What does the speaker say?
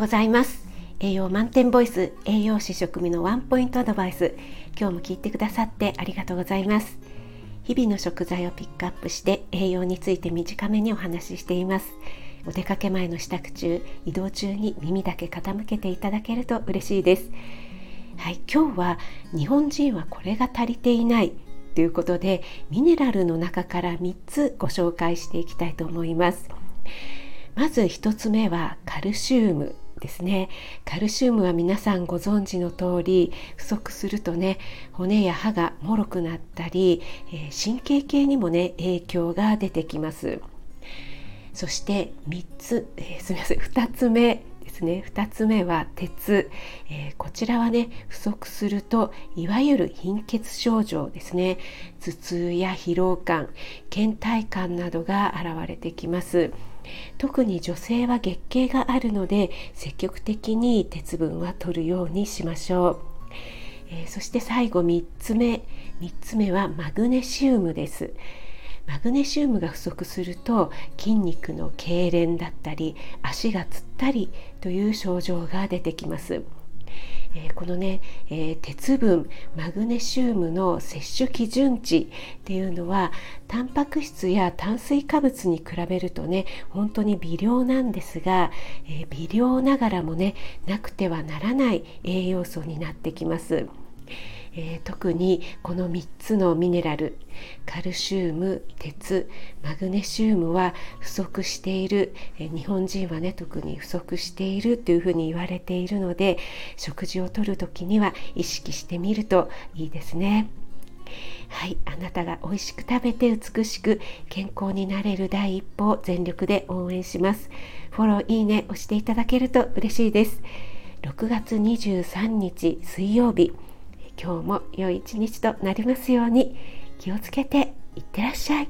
ございます。栄養満点ボイス栄養士食味のワンポイントアドバイス今日も聞いてくださってありがとうございます。日々の食材をピックアップして栄養について短めにお話ししています。お出かけ前の支度中移動中に耳だけ傾けていただけると嬉しいです。はい、今日は日本人はこれが足りていないということでミネラルの中から3つご紹介していきたいと思います。まず1つ目はカルシウム。ですね。カルシウムは皆さんご存知の通り不足するとね骨や歯がもろくなったり、えー、神経系にもね影響が出てきます。そして3つ、えー、すみません。2つ目。ですね。2つ目は鉄、えー、こちらはね不足するといわゆる貧血症状ですね。頭痛や疲労感倦怠感などが現れてきます。特に女性は月経があるので積極的に鉄分は取るようにしましょう、えー、そして最後3つ目。3つ目はマグネシウムです。マグネシウムが不足すると筋肉の痙攣だったり足がつったりという症状が出てきます。えー、このね、えー、鉄分マグネシウムの摂取基準値っていうのはタンパク質や炭水化物に比べるとね本当に微量なんですが、えー、微量ながらもねなくてはならない栄養素になってきます。えー、特にこの3つのミネラルカルシウム鉄マグネシウムは不足している、えー、日本人はね特に不足しているというふうに言われているので食事をとる時には意識してみるといいですね。はい、あなたが美味しく食べて美しく健康になれる第一歩を全力で応援します。フォロー、いいね押していただけると嬉しいです。6月23日水曜日今日も良い一日となりますように気をつけていってらっしゃい。